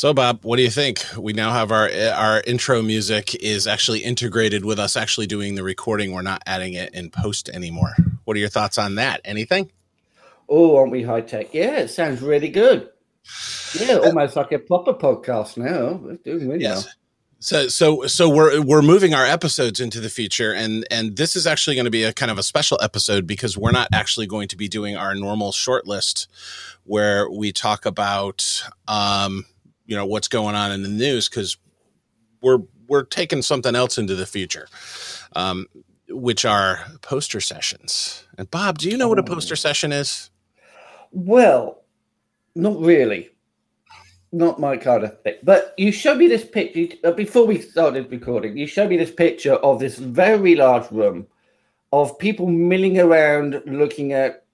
So, Bob, what do you think? We now have our our intro music is actually integrated with us actually doing the recording. We're not adding it in post anymore. What are your thoughts on that? Anything? Oh, aren't we high tech? Yeah, it sounds really good. Yeah, almost like a proper podcast now. We're doing really yes. So so so we're we're moving our episodes into the future and and this is actually going to be a kind of a special episode because we're not actually going to be doing our normal short list where we talk about um you know what's going on in the news cuz we're we're taking something else into the future. Um which are poster sessions. And Bob, do you know what a poster oh. session is? Well, not really not my kind of thing. But you showed me this picture uh, before we started recording. You showed me this picture of this very large room of people milling around looking at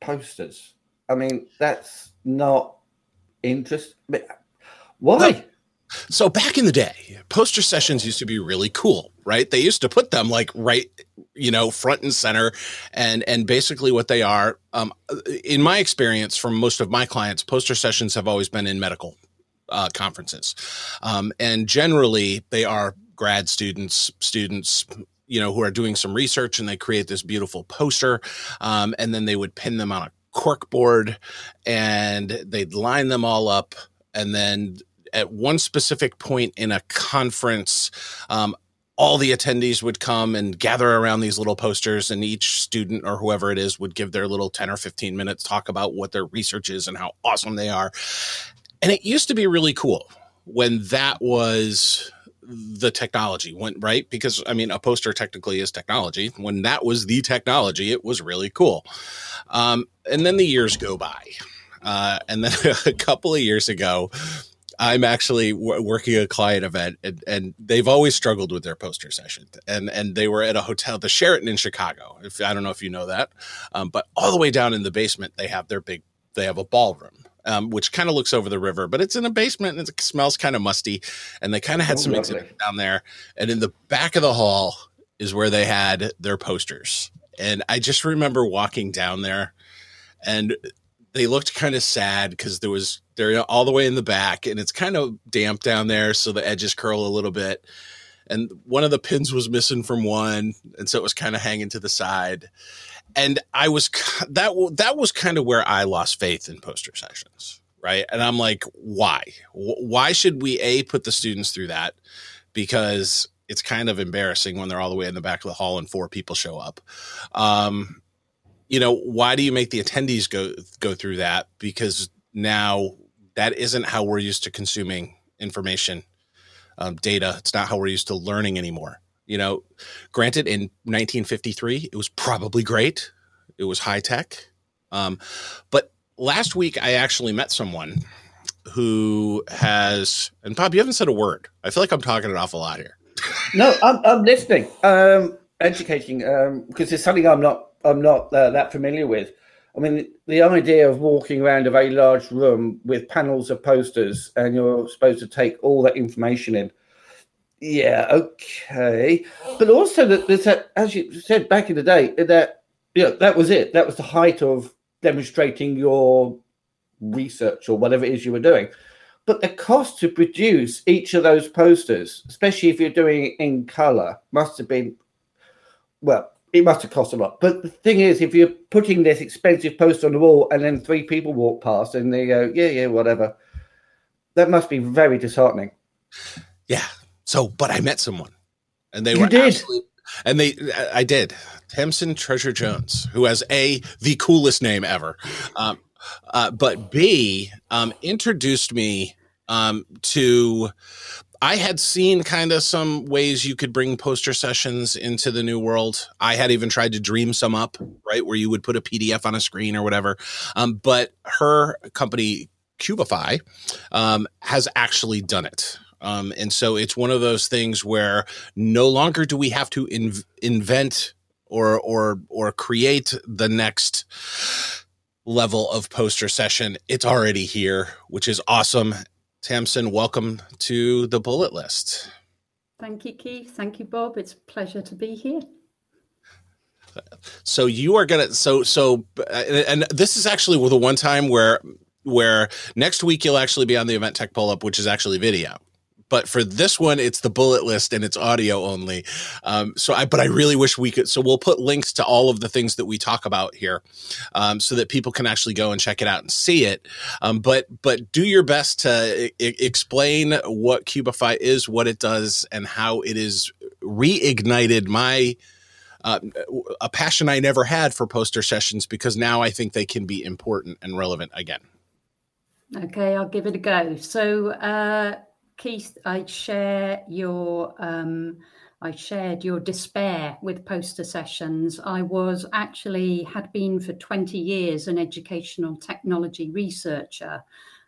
posters. I mean, that's not interesting. Why? So back in the day, poster sessions used to be really cool, right? They used to put them like right, you know, front and center, and and basically what they are, um, in my experience, from most of my clients, poster sessions have always been in medical uh, conferences, um, and generally they are grad students, students, you know, who are doing some research, and they create this beautiful poster, um, and then they would pin them on a cork board, and they'd line them all up, and then at one specific point in a conference, um, all the attendees would come and gather around these little posters and each student or whoever it is would give their little 10 or 15 minutes talk about what their research is and how awesome they are. And it used to be really cool when that was the technology went right? Because i mean a poster technically is technology. When that was the technology it was really cool. Um, and then the years go by uh, and then a couple of years ago I'm actually w- working a client event, and, and, they've always struggled with their poster session. And and they were at a hotel, the Sheraton in Chicago. If I don't know if you know that, um, but all the way down in the basement, they have their big. They have a ballroom, um, which kind of looks over the river, but it's in a basement and it smells kind of musty. And they kind of had oh, some exhibits down there. And in the back of the hall is where they had their posters. And I just remember walking down there, and they looked kind of sad because there was they're all the way in the back and it's kind of damp down there so the edges curl a little bit. And one of the pins was missing from one and so it was kind of hanging to the side. And i was that that was kind of where i lost faith in poster sessions right? And i'm like why? Why should we a put the students through that? Because it's kind of embarrassing when they're all the way in the back of the hall and four people show up. Um, you know why do you make the attendees go go through that? Because now that isn't how we're used to consuming information um, data. It's not how we're used to learning anymore. You know granted in 1953 it was probably great. It was high tech. Um, but last week i actually met someone who has and bob you haven't said a word. I feel like i'm talking an awful lot here. No i'm, I'm listening. Um educating um because it's something i'm not i'm not uh, that familiar with I mean, the idea of walking around a very large room with panels of posters and you're supposed to take all that information in. Yeah, okay. But also that there's that, as you said back in the day, that yeah, that was it. That was the height of demonstrating your research or whatever it is you were doing. But the cost to produce each of those posters, especially if you're doing it in color, must have been well, it must have cost a lot. But the thing is, if you're putting this expensive post on the wall and then three people walk past and they go, yeah, yeah, whatever, that must be very disheartening. Yeah. So, but I met someone and they you were did. and they, I did. Tamsin Treasure Jones, who has A, the coolest name ever. Um, uh, but B, um, introduced me um, to I had seen kind of some ways you could bring poster sessions into the new world. I had even tried to dream some up, right, where you would put a PDF on a screen or whatever. Um, but her company, Kubify, um, has actually done it. Um, and so it's one of those things where no longer do we have to inv- invent or or or create the next level of poster session. It's already here, which is awesome. Tamsin, welcome to the bullet list. Thank you, Keith. Thank you, Bob. It's a pleasure to be here. So you are gonna so so, uh, and this is actually the one time where where next week you'll actually be on the event tech pull up, which is actually video but for this one it's the bullet list and it's audio only um, so i but i really wish we could so we'll put links to all of the things that we talk about here um, so that people can actually go and check it out and see it um, but but do your best to I- explain what Kubify is what it does and how it is reignited my uh, a passion I never had for poster sessions because now I think they can be important and relevant again. Okay, I'll give it a go. So, uh, Keith, I share your um, I shared your despair with poster sessions. I was actually had been for 20 years an educational technology researcher.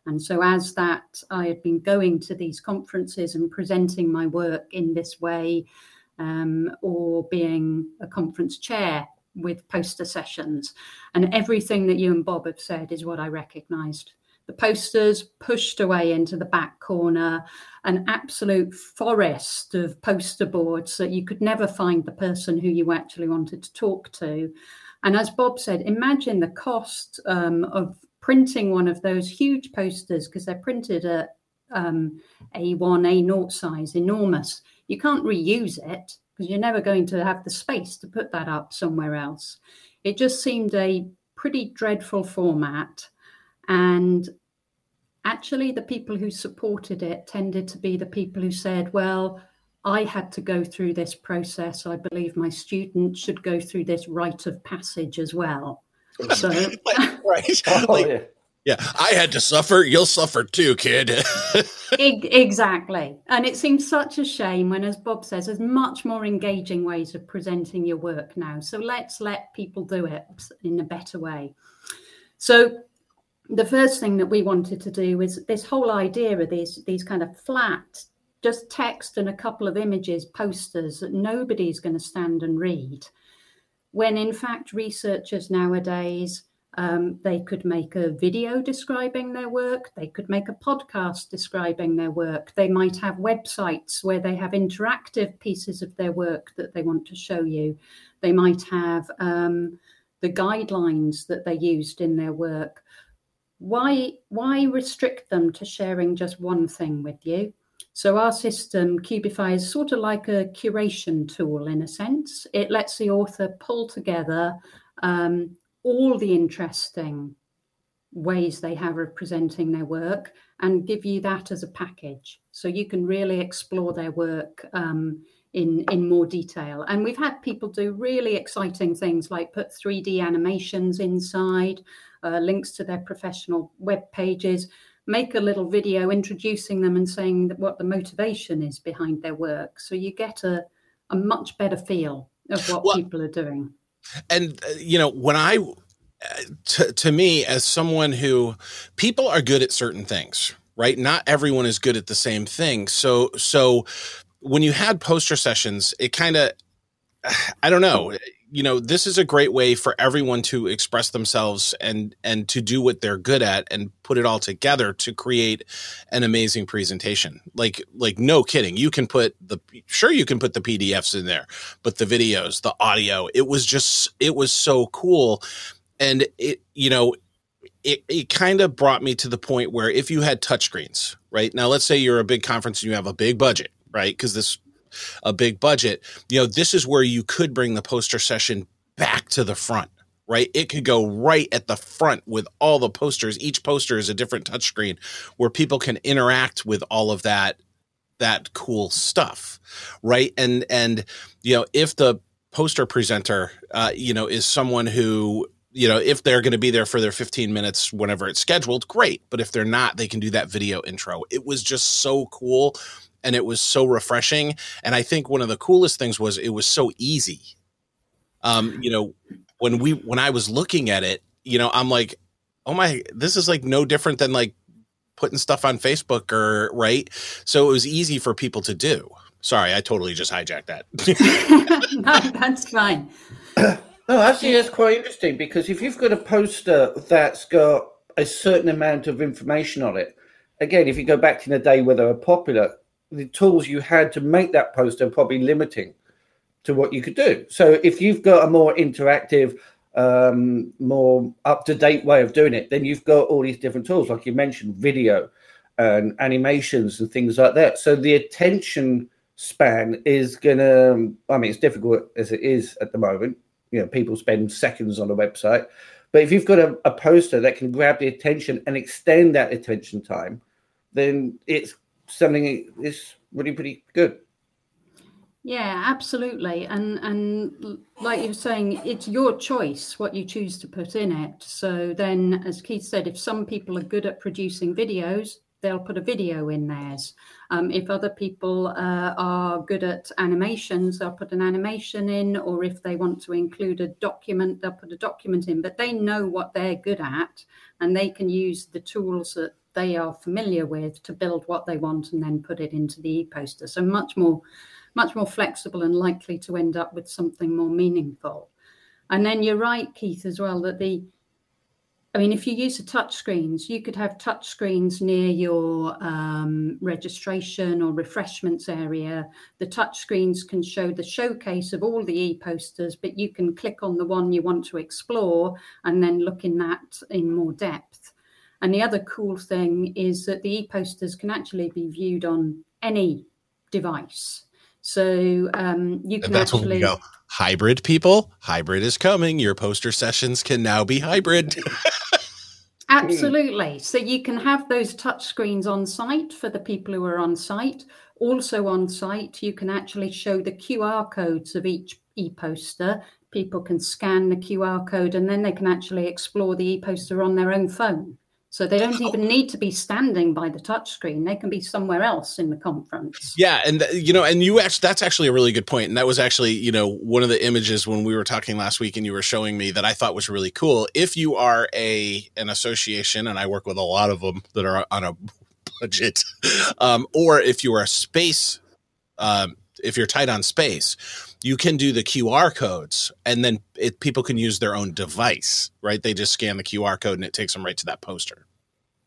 And so, as that, I had been going to these conferences and presenting my work in this way, um, or being a conference chair with poster sessions. And everything that you and Bob have said is what I recognized the posters pushed away into the back corner, an absolute forest of poster boards that you could never find the person who you actually wanted to talk to. And as Bob said, imagine the cost um, of printing one of those huge posters because they're printed at um, A1, A0 size, enormous. You can't reuse it because you're never going to have the space to put that up somewhere else. It just seemed a pretty dreadful format. And actually, the people who supported it tended to be the people who said, well, I had to go through this process. I believe my students should go through this rite of passage as well. So, right. Oh, like, yeah. yeah, I had to suffer. You'll suffer too, kid. exactly. And it seems such a shame when, as Bob says, there's much more engaging ways of presenting your work now. So let's let people do it in a better way. So the first thing that we wanted to do is this whole idea of these these kind of flat just text and a couple of images posters that nobody's going to stand and read. When in fact researchers nowadays um, they could make a video describing their work they could make a podcast describing their work they might have websites where they have interactive pieces of their work that they want to show you. They might have um, the guidelines that they used in their work why why restrict them to sharing just one thing with you? So our system, Kubify, is sort of like a curation tool in a sense. It lets the author pull together um, all the interesting ways they have of presenting their work and give you that as a package. So you can really explore their work um, in, in more detail. And we've had people do really exciting things like put 3D animations inside, uh, links to their professional web pages, make a little video introducing them and saying what the motivation is behind their work. So you get a, a much better feel of what well, people are doing. And, uh, you know, when I, uh, to, to me, as someone who people are good at certain things, right? Not everyone is good at the same thing. So, so when you had poster sessions, it kind of, I don't know you know this is a great way for everyone to express themselves and and to do what they're good at and put it all together to create an amazing presentation. Like like no kidding. You can put the sure you can put the pdfs in there but the videos the audio it was just it was so cool. And it you know it, it kind of brought me to the point where if you had touchscreens right? Now let's say you're a big conference and you have a big budget right? Because this a big budget, you know, this is where you could bring the poster session back to the front right? It could go right at the front with all the posters. Each poster is a different touchscreen where people can interact with all of that that cool stuff, right? And and you know, if the poster presenter, uh, you know, is someone who you know, if they're going to be there for their 15 minutes whenever it's scheduled, great. But if they're not, they can do that video intro. It was just so cool and it was so refreshing. And I think one of the coolest things was it was so easy. Um, you know, when we when I was looking at it, you know, I'm like, oh my, this is like no different than like putting stuff on Facebook or right. So it was easy for people to do. Sorry, I totally just hijacked that. no, that's fine. No, actually, that's quite interesting because if you've got a poster that's got a certain amount of information on it, again, if you go back to the day where they were popular, the tools you had to make that poster probably limiting to what you could do. So if you've got a more interactive um, more up to date way of doing it, then you've got all these different tools, like you mentioned, video and animations and things like that. So the attention span is to, I mean, it's difficult as it is at the moment. You know, people spend seconds on a website. But if you've got a, a poster that can grab the attention and extend that attention time, then it's something is really pretty good. Yeah, absolutely. And and like you were saying, it's your choice what you choose to put in it. So then, as Keith said, if some people are good at producing videos, they'll put a video in theirs. Um, if other people uh, are good at animations, they'll put an animation in, or if they want to include a document, they'll put a document in. But they know what they're good at, and they can use the tools that they are familiar with to build what they want and then put it into the e-poster. So much more, much more flexible and likely to end up with something more meaningful. And then you're right, Keith, as well, that the I mean, if you use the touch screens, you could have touch screens near your um, registration or refreshments area. The touch screens can show the showcase of all the e-posters, but you can click on the one you want to explore and then look in that in more depth. And the other cool thing is that the e-posters can actually be viewed on any device. So um, you can that's actually. Go hybrid people. Hybrid is coming. Your poster sessions can now be hybrid. Absolutely. So you can have those touch screens on site for the people who are on site. Also on site, you can actually show the QR codes of each e-poster. People can scan the QR code and then they can actually explore the e-poster on their own phone. So they don't even need to be standing by the touchscreen. They can be somewhere else in the conference. Yeah, and you know, and you actually that's actually a really good point. And that was actually, you know, one of the images when we were talking last week and you were showing me that I thought was really cool. If you are a an association and I work with a lot of them that are on a budget um, or if you are a space um, if you're tight on space, you can do the QR codes and then it, people can use their own device, right? They just scan the QR code and it takes them right to that poster.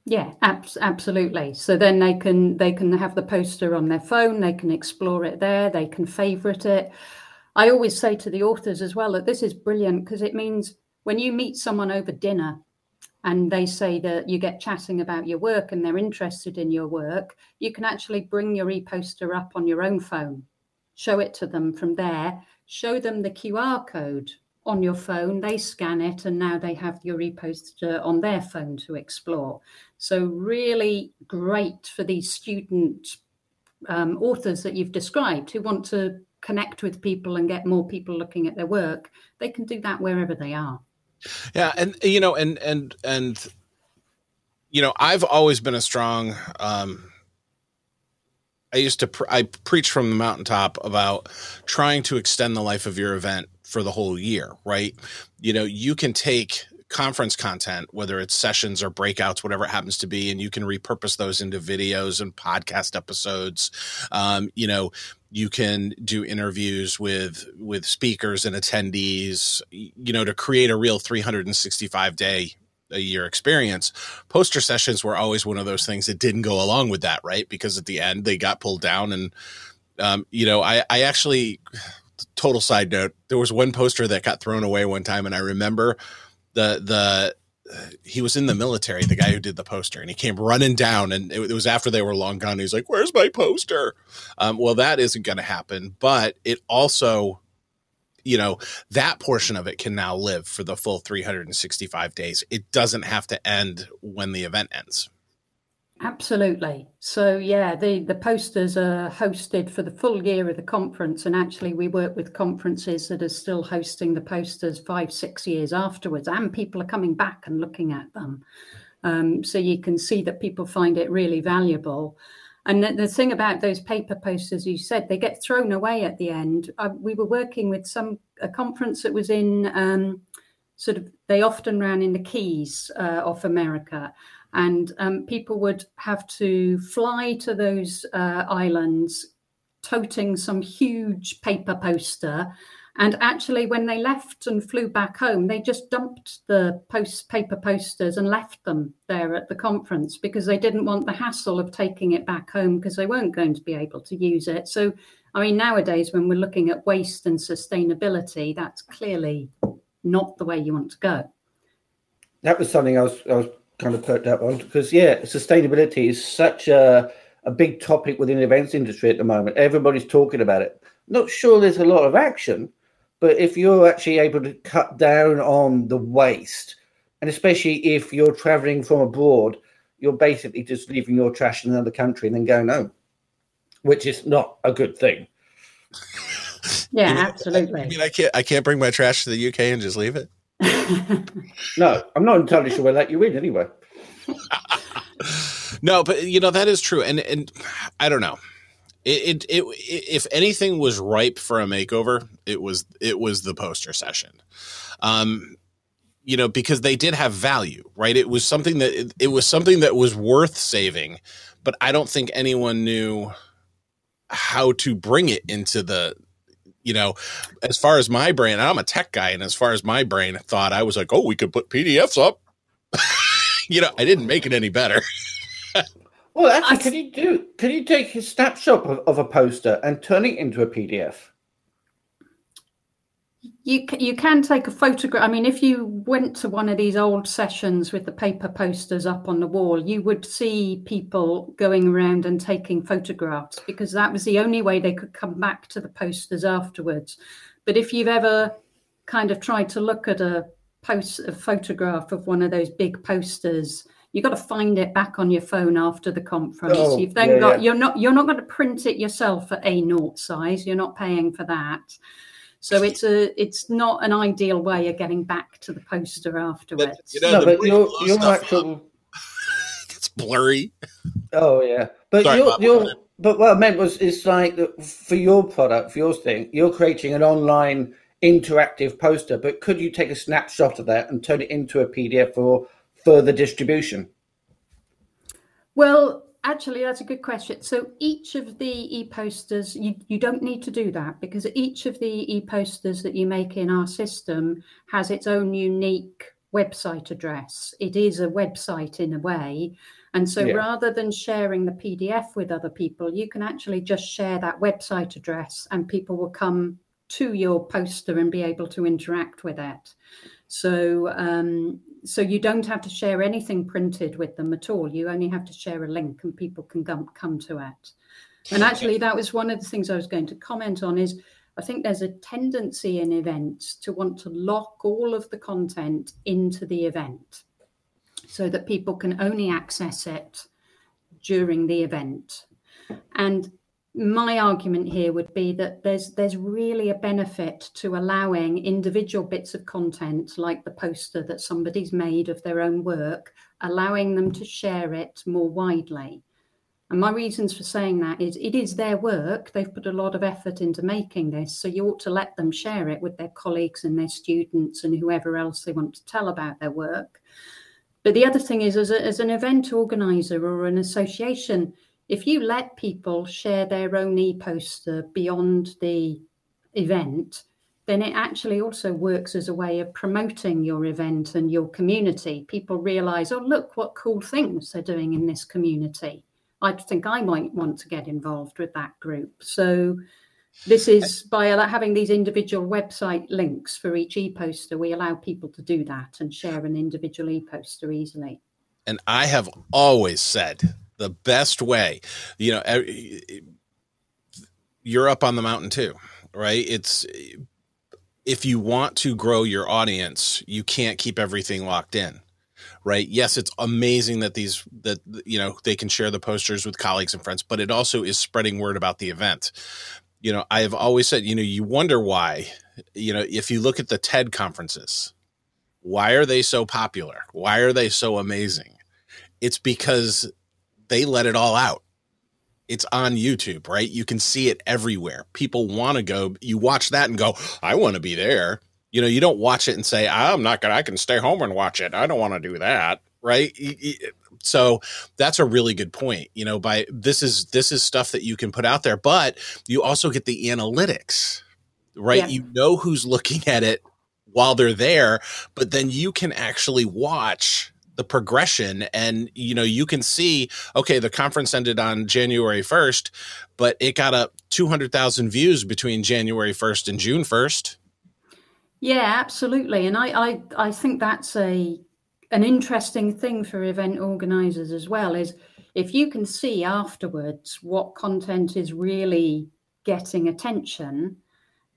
Yeah, ab- absolutely. So then they can they can have the poster on their phone, they can explore it there, they can favorite it. I always say to the authors as well that this is brilliant because it means when you meet someone over dinner and they say that you get chatting about your work and they're interested in your work, you can actually bring your e-poster up on your own phone show it to them from there, show them the QR code on your phone, they scan it, and now they have your e-poster on their phone to explore. So, really great for these student um, authors that you've described who want to connect with people and get more people looking at their work. They can do that wherever they are. Yeah, and you know, and and and you know, I've always been a strong um, I used to pre- I preach from the mountaintop about trying to extend the life of your event for the whole year, right? You know, you can take conference content, whether it's sessions or breakouts, whatever it happens to be, and you can repurpose those into videos and podcast episodes. Um, you know, you can do interviews with with speakers and attendees. You know, to create a real 365 day a year experience. Poster sessions were always one of those things that didn't go along with that, right? Because at the end they got pulled down, and um, you know, I I actually total side note, there was one poster that got thrown away one time, and I remember the the he was in the military, the guy who did the poster, and he came running down, and it, was after they were long gone. He's like, "Where's my poster?" Um, well, that isn't going to happen, but it also you know that portion of it can now live for the full 365 days. It doesn't have to end when the event ends. Absolutely. So yeah the the posters are hosted for the full year of the conference and actually we work with conferences that are still hosting the posters five six years afterwards and people are coming back and looking at them. Um, so you can see that people find it really valuable and the, thing about those paper posters, you said, they get thrown away at the end. Uh, we were working with some a conference that was in um, sort of they often ran in the Keys uh, off America, and um, people would have to fly to those uh, islands, toting some huge paper poster and actually, when they left and flew back home, they just dumped the post paper posters and left them there at the conference because they didn't want the hassle of taking it back home because they weren't going to be able to use it. So, I mean, nowadays when we're looking at waste and sustainability, that's clearly not the way you want to go. That was something I was I was kind of perked up on because yeah, sustainability is such a a big topic within the events industry at the moment. Everybody's talking about it. Not sure there's a lot of action, but if you're actually able to cut down on the waste, and especially if you're traveling from abroad, you're basically just leaving your trash in another country and then going home, which is not a good thing. Yeah, you know, absolutely. I mean, I can't I can't bring my trash to the UK and just leave it. no, I'm not entirely sure we'll let you in anyway. no, but you know that is true, and and I don't know. It, it, it if anything was ripe for a makeover, it was it was the poster session. Um, you know, because they did have value, right? It was something that it, it was something that was worth saving, but I don't think anyone knew how to bring it into the you know, as far as my brain, I'm a tech guy, and as far as my brain thought, I was like, oh, we could put PDFs up. you know, I didn't make it any better. well, actually, can you do? Can you take a snapshot of, of a poster and turn it into a PDF? You you can take a photograph. I mean, if you went to one of these old sessions with the paper posters up on the wall, you would see people going around and taking photographs because that was the only way they could come back to the posters afterwards. But if you've ever kind of tried to look at a post a photograph of one of those big posters, you've got to find it back on your phone after the conference. Oh, You've then yeah, got yeah. you're not you're not going to print it yourself at A0 size. You're not paying for that. So it's a it's not an ideal way of getting back to the poster afterwards. But, you know, no, but your your actual um, it's blurry. Oh yeah, but Sorry, your your but what I meant was it's like for your product for your thing, you're creating an online interactive poster, but could you take a snapshot of that and turn it into a PDF for further distribution? Well, Actually, that's a good question. So each of the e-posters, you, you don't need to do that because each of the e-posters that you make in our system has its own unique website address. It is a website in a way. And so yeah. rather than sharing the PDF with other people, you can actually just share that website address and people will come to your poster and be able to interact with it. So um, so you don't have to share anything printed with them at all. You only have to share a link, and people can come come to it. And actually, that was one of the things I was going to comment on. Is I think there's a tendency in events to want to lock all of the content into the event, so that people can only access it during the event. And my argument here would be that there's there's really a benefit to allowing individual bits of content like the poster that somebody's made of their own work allowing them to share it more widely. And my reasons for saying that is it is their work. They've put a lot of effort into making this so you ought to let them share it with their colleagues and their students and whoever else they want to tell about their work. But the other thing is as, a, as an event organizer or an association if you let people share their own e-poster beyond the event, then it actually also works as a way of promoting your event and your community. People realize, oh, look what cool things they're doing in this community. I think I might want to get involved with that group. So, this is by having these individual website links for each e poster, we allow people to do that and share an individual e poster easily. And I have always said the best way. You know, you're up on the mountain too, right? It's if you want to grow your audience, you can't keep everything locked in right yes it's amazing that these that you know they can share the posters with colleagues and friends but it also is spreading word about the event you know i have always said you know you wonder why you know if you look at the ted conferences why are they so popular why are they so amazing it's because they let it all out. It's on YouTube, right? You can see it everywhere. People want to go. You watch that and go, I want to be there. You know, you don't watch it and say, I'm not going to, I can stay home and watch it. I don't want to do that. Right. So that's a really good point. You know, by this is, this is stuff that you can put out there, but you also get the analytics, right? Yeah. You know who's looking at it while they're there, but then you can actually watch the progression and you know you can see okay the conference ended on January 1st but it got up 200,000 views between January 1st and June 1st Yeah, absolutely. And I, I, I think that's a an interesting thing for event organizers as well is if you can see afterwards what content is really getting attention,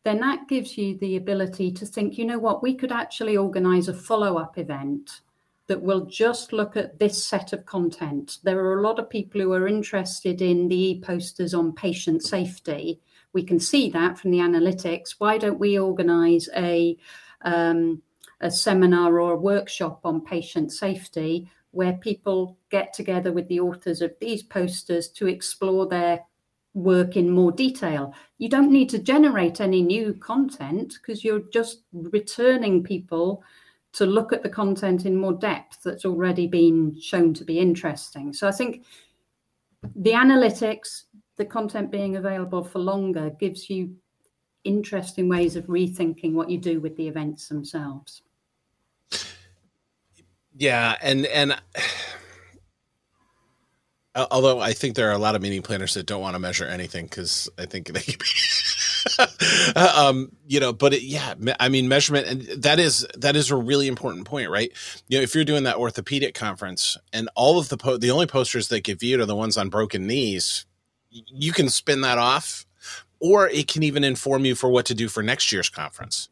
then that gives you the ability to think, you know what, we could actually organize a follow up event that will just look at this set of content. There are a lot of people who are interested in the e posters on patient safety. We can see that from the analytics. Why don't we organize a um, a seminar or a workshop on patient safety where people get together with the authors of these posters to explore their work in more detail. You don't need to generate any new content because you're just returning people to look at the content in more depth that's already been shown to be interesting. So I think the analytics, the content being available for longer, gives you interesting ways of rethinking what you do with the events themselves. Yeah, and and uh, although I think there are a lot of meeting planners that don't want to measure anything because I think they um, you know, but it, yeah, I mean, measurement, and that is that is a really important point, right? You know, if you're doing that orthopedic conference and all of the po- the only posters that get viewed are the ones on broken knees, you can spin that off, or it can even inform you for what to do for next year's conference.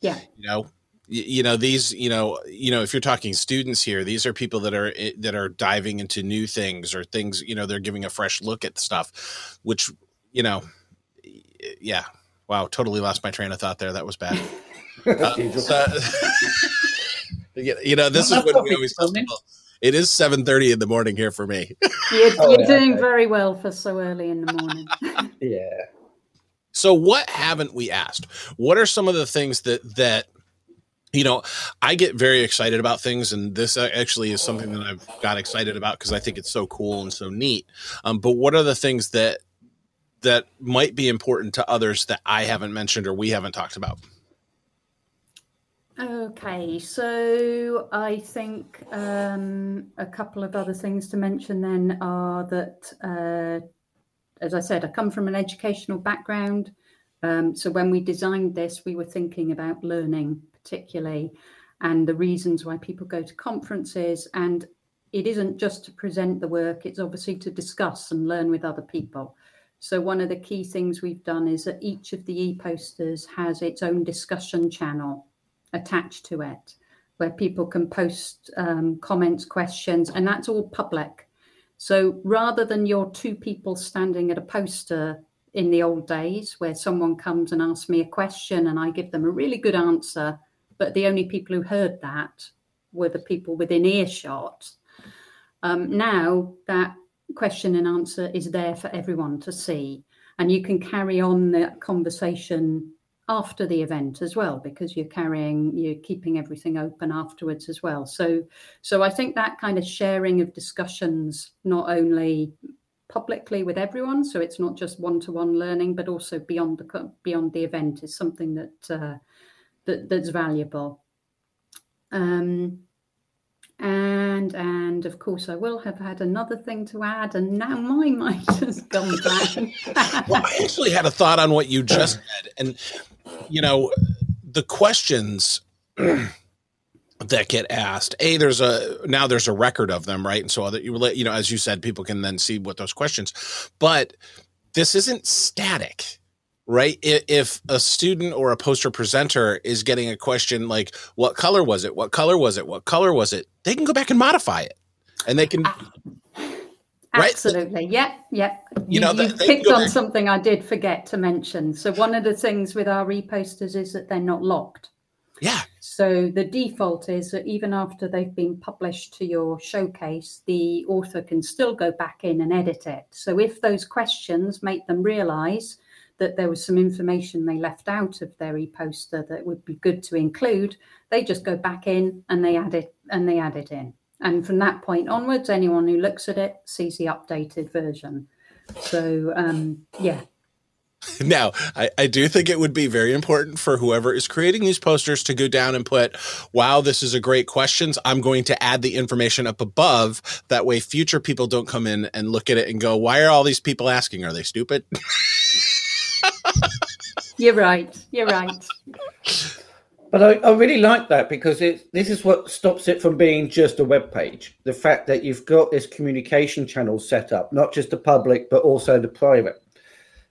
Yeah, you know, you know these you know you know if you're talking students here these are people that are eh, that are diving into new things or things you know they're giving a fresh look at stuff which you know yeah. Wow totally lost my train of thought there. That was bad. Uh, so, you know this is what we always tell people it is 7.30 in the morning here for me. You're, oh, you're yeah, doing okay. very well for so early in the morning. Yeah. So what haven't we asked? What are some of the things that that you know, I get very excited about things, and this actually is something that I've got excited about because I think it's so cool and so neat. Um, but what are the things that that might be important to others that I haven't mentioned or we haven't talked about? Okay, so I think um, a couple of other things to mention then are that, uh, as I said, I come from an educational background. Um, so when we designed this, we were thinking about learning particularly, and the reasons why people go to conferences. And it isn't just to present the work, it's obviously to discuss and learn with other people. So, one of the key things we've done is that each of the e posters has its own discussion channel attached to it where people can post um, comments, questions, and that's all public. So, rather than your two people standing at a poster in the old days where someone comes and asks me a question and I give them a really good answer but the only people who heard that were the people within earshot. Um, now that question and answer is there for everyone to see, and you can carry on that conversation after the event as well because you're carrying you're keeping everything open afterwards as well so so i think that kind of sharing of discussions not only publicly with everyone so it's not just one-to-one learning but also beyond the beyond the event is something that uh, that, that's valuable. Um, and and of course I will have had another thing to add, and now my mind has gone blank. well, I actually had a thought on what you just said, and you know, the questions that get asked. A, there's a now there's a record of them, right? And so that you you know, as you said, people can then see what those questions. But this isn't static right? If a student or a poster presenter is getting a question like, what color was it? What color was it? What color was it? They can go back and modify it and they can. Absolutely. Right? Yep. Yep. You, you know, you picked on back. something I did forget to mention. So, one of the things with our e-posters is that they're not locked. Yeah. So, the default is that even after they've been published to your showcase, the author can still go back in and edit it. So, if those questions make them realize that there was some information they left out of their e-poster that would be good to include, they just go back in and they add it and they add it in. And from that point onwards, anyone who looks at it sees the updated version. So um, yeah. Now, I, I do think it would be very important for whoever is creating these posters to go down and put, wow, this is a great questions. I'm going to add the information up above. That way future people don't come in and look at it and go, why are all these people asking? Are they stupid? You're right. You're right. But I, I really like that because it, this is what stops it from being just a web page. The fact that you've got this communication channel set up, not just the public, but also the private.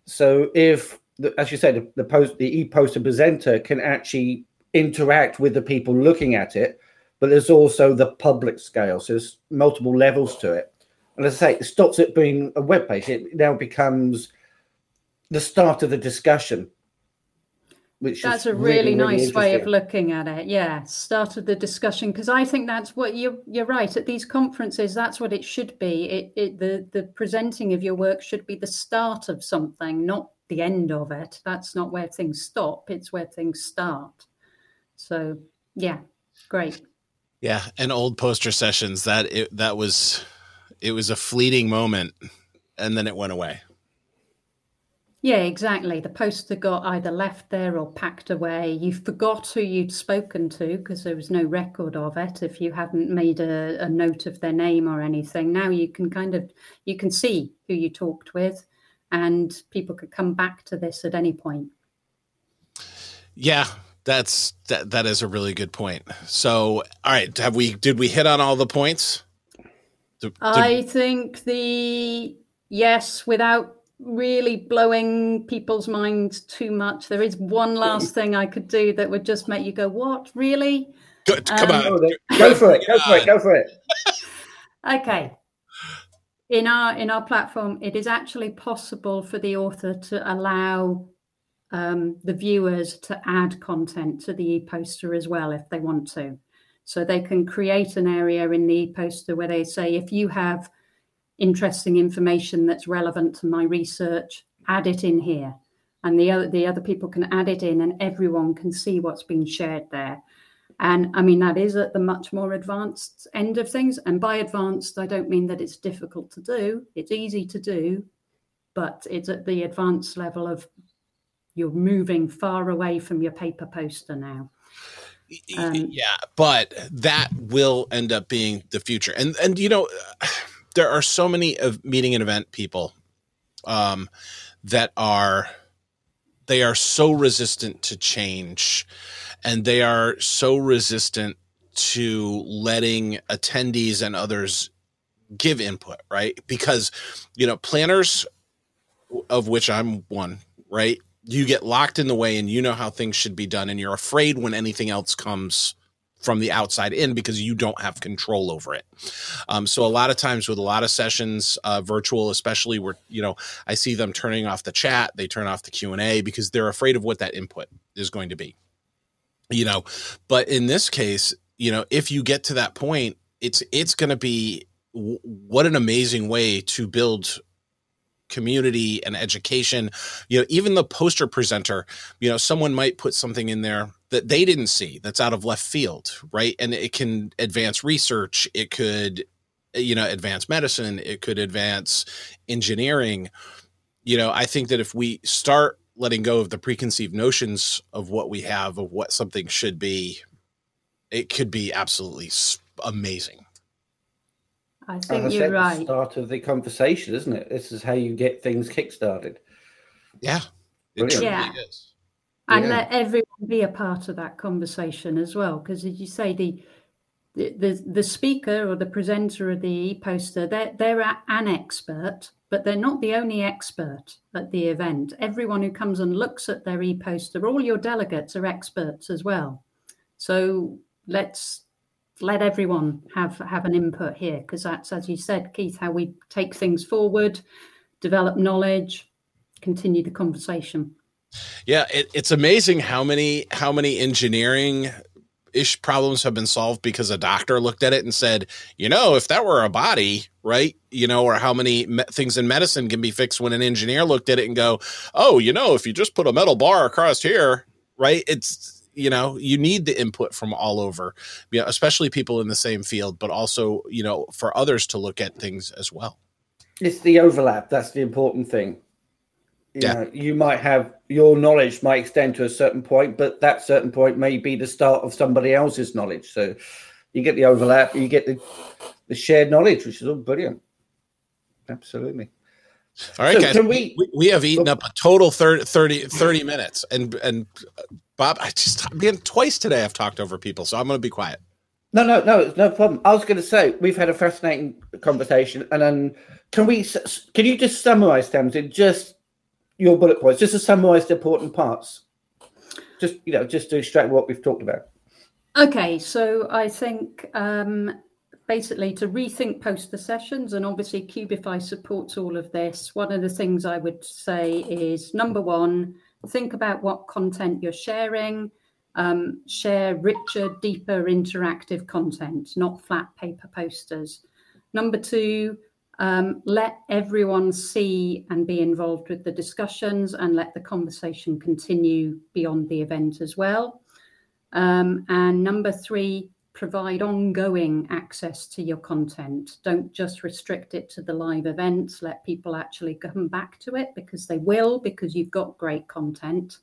So if, as you said, the, the post, the e-poster presenter can actually interact with the people looking at it, but there's also the public scale. So there's multiple levels to it. And as I say, it stops it being a web page. It now becomes the start of the discussion. Which that's a really, really nice really way of looking at it. Yeah, start of the discussion because I think that's what you're you're right. At these conferences, that's what it should be. It, it the the presenting of your work should be the start of something, not the end of it. That's not where things stop. It's where things start. So yeah, great. Yeah, and old poster sessions that it that was it was a fleeting moment and then it went away. Yeah, exactly. The poster got either left there or packed away. You forgot who you'd spoken to because there was no record of it if you hadn't made a, a, note of their name or anything. Now you can kind of you can see who you talked with and people could come back to this at any point. Yeah, that's that that is a really good point. So, all right, have we did we hit on all the points? Did, I think the yes, without really blowing people's minds too much, there is one last thing I could do that would just make you go, "What? Really?" Good, come um, on, go for it, go for it, go for it. okay. In our in our platform, it is actually possible for the author to allow um, the viewers to add content to the e-poster as well if they want to. So they can create an area in the e-poster where they say, if you have interesting information that's relevant to my research, add it in here. And the other the other people can add it in and everyone can see what's been shared there. And I mean that is at the much more advanced end of things. And by advanced, I don't mean that it's difficult to do. It's easy to do, but it's at the advanced level of you're moving far away from your paper poster now. Um, yeah, but that will end up being the future. And and you know, there are so many of meeting and event people um, that are they are so resistant to change, and they are so resistant to letting attendees and others give input, right? Because you know, planners of which I'm one, right? you get locked in the way and you know how things should be done and you're afraid when anything else comes from the outside in because you don't have control over it. Um, so a lot of times with a lot of sessions, uh, virtual, especially where, you know, I see them turning off the chat, they turn off the Q and A because they're afraid of what that input is going to be, you know, but in this case, you know, if you get to that point, it's, it's going to be what an amazing way to build community and education. You know even the poster presenter you know someone might put something in there that they didn't see that's out of left field right? And it can advance research. It could you know advance medicine. It could advance engineering. You know i think that if we start letting go of the preconceived notions of what we have of what something should be it could be absolutely amazing I think you're right. start of the conversation, isn't it? This is how you get things kickstarted. Yeah, it yeah. is. And yeah. let everyone be a part of that conversation as well, because as you say, the, the the the speaker or the presenter of the e poster, they're they're an expert, but they're not the only expert at the event. Everyone who comes and looks at their e-poster, all your delegates are experts as well. So let's let everyone have have an input here because that's as you said keith how we take things forward develop knowledge continue the conversation. Yeah it, it's amazing how many how many engineering ish problems have been solved because a doctor looked at it and said you know if that were a body right you know or how many me- things in medicine can be fixed when an engineer looked at it and go oh you know if you just put a metal bar across here right it's you know you need the input from all over you know, especially people in the same field but also you know for others to look at things as well. It's the overlap that's the important thing. You yeah. know you might have your knowledge might extend to a certain point but that certain point may be the start of somebody else's knowledge. So you get the overlap you get the the shared knowledge which is all brilliant. Absolutely. All right, so guys. We, we, we, have eaten oh. up a total 30, 30, 30 minutes, and and Bob, I just again twice today I've talked over people, so I'm going to be quiet. No, no, no, no problem. I was going to say we've had a fascinating conversation, and then can we? Can you just summarise, Tamsin, just your bullet points, just to summarise the important parts, just you know, just to extract what we've talked about. Okay, so I think um, basically to rethink poster sessions, and obviously Kubify supports all of this. One of the things I would say is number one, think about what content you're sharing. Um, share richer, deeper, interactive content, not flat paper posters. Number two, um, let everyone see and be involved with the discussions and let the conversation continue beyond the event as well. Um, and number three, provide ongoing access to your content. Don't just restrict it to the live events. Let people actually come back to it because they will, because you've got great content.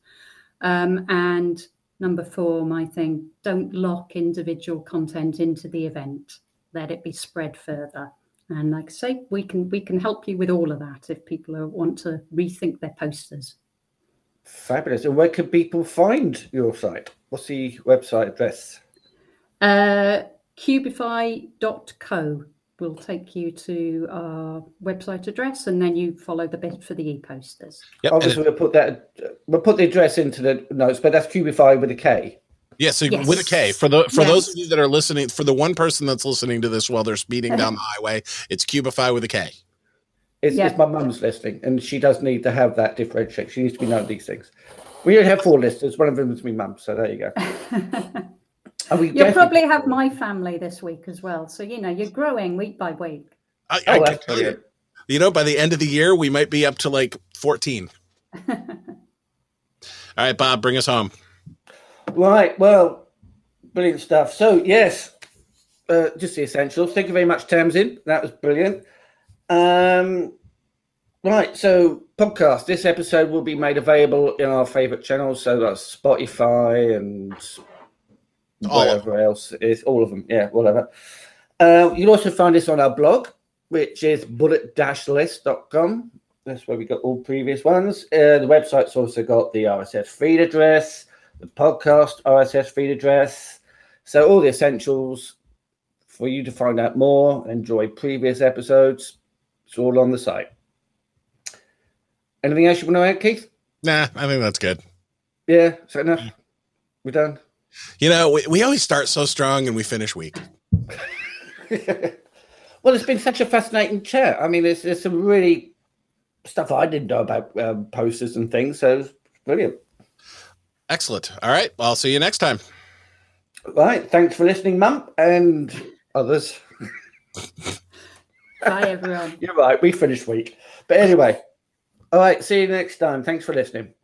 Um, and number four, my thing, don't lock individual content into the event. Let it be spread further. And like I say, we can we can help you with all of that if people are, want to rethink their posters. Fabulous. And where can people find your site? What's the website address? Uh, kubify.co will take you to our website address and then you follow the bit for the e-posters. Yep. Obviously, we'll put that, we'll put the address into the notes, but that's Kubify with a K. Yeah, so yes. with a K. For the for yes. those of you that are listening, for the one person that's listening to this while they're speeding down the highway, it's Kubify with a K. It's, yeah. it's my mum's listening, and she does need to have that differentiation. She needs to be knowing these things. We only have four listeners. One of them is my mum, so there you go. You'll probably have my family this week as well. So, you know, you're growing week by week. I, I oh, can tell you, you know, by the end of the year, we might be up to like 14. All right, Bob, bring us home. Right. Well, brilliant stuff. So, yes, uh, just the essentials. Thank you very much, Tamsin. That was brilliant. Um, right. So, podcast. This episode will be made available in our favorite channels. So, that's Spotify and whatever else it is, all of them. Yeah, whatever. Uh, you'll also find us on our blog, which is bullet-list.com. That's where we got all previous ones. Uh, the website's also got the RSS feed address, the podcast RSS feed address. So all the essentials for you to find out more, enjoy previous episodes. It's all on the site. Anything else you want to add, Keith? Nah, I think that's good. Yeah, is that enough? We're done. You know, we, we always start so strong and we finish weak. well, it's been such a fascinating chat. I mean, there's, there's some really stuff I didn't know about um, posters and things. So it's brilliant. Excellent. All right. Well, I'll see you next time. Right. Thanks for listening, Mum, and others. Bye, everyone. You're right. We finished weak. But anyway, all right. See you next time. Thanks for listening.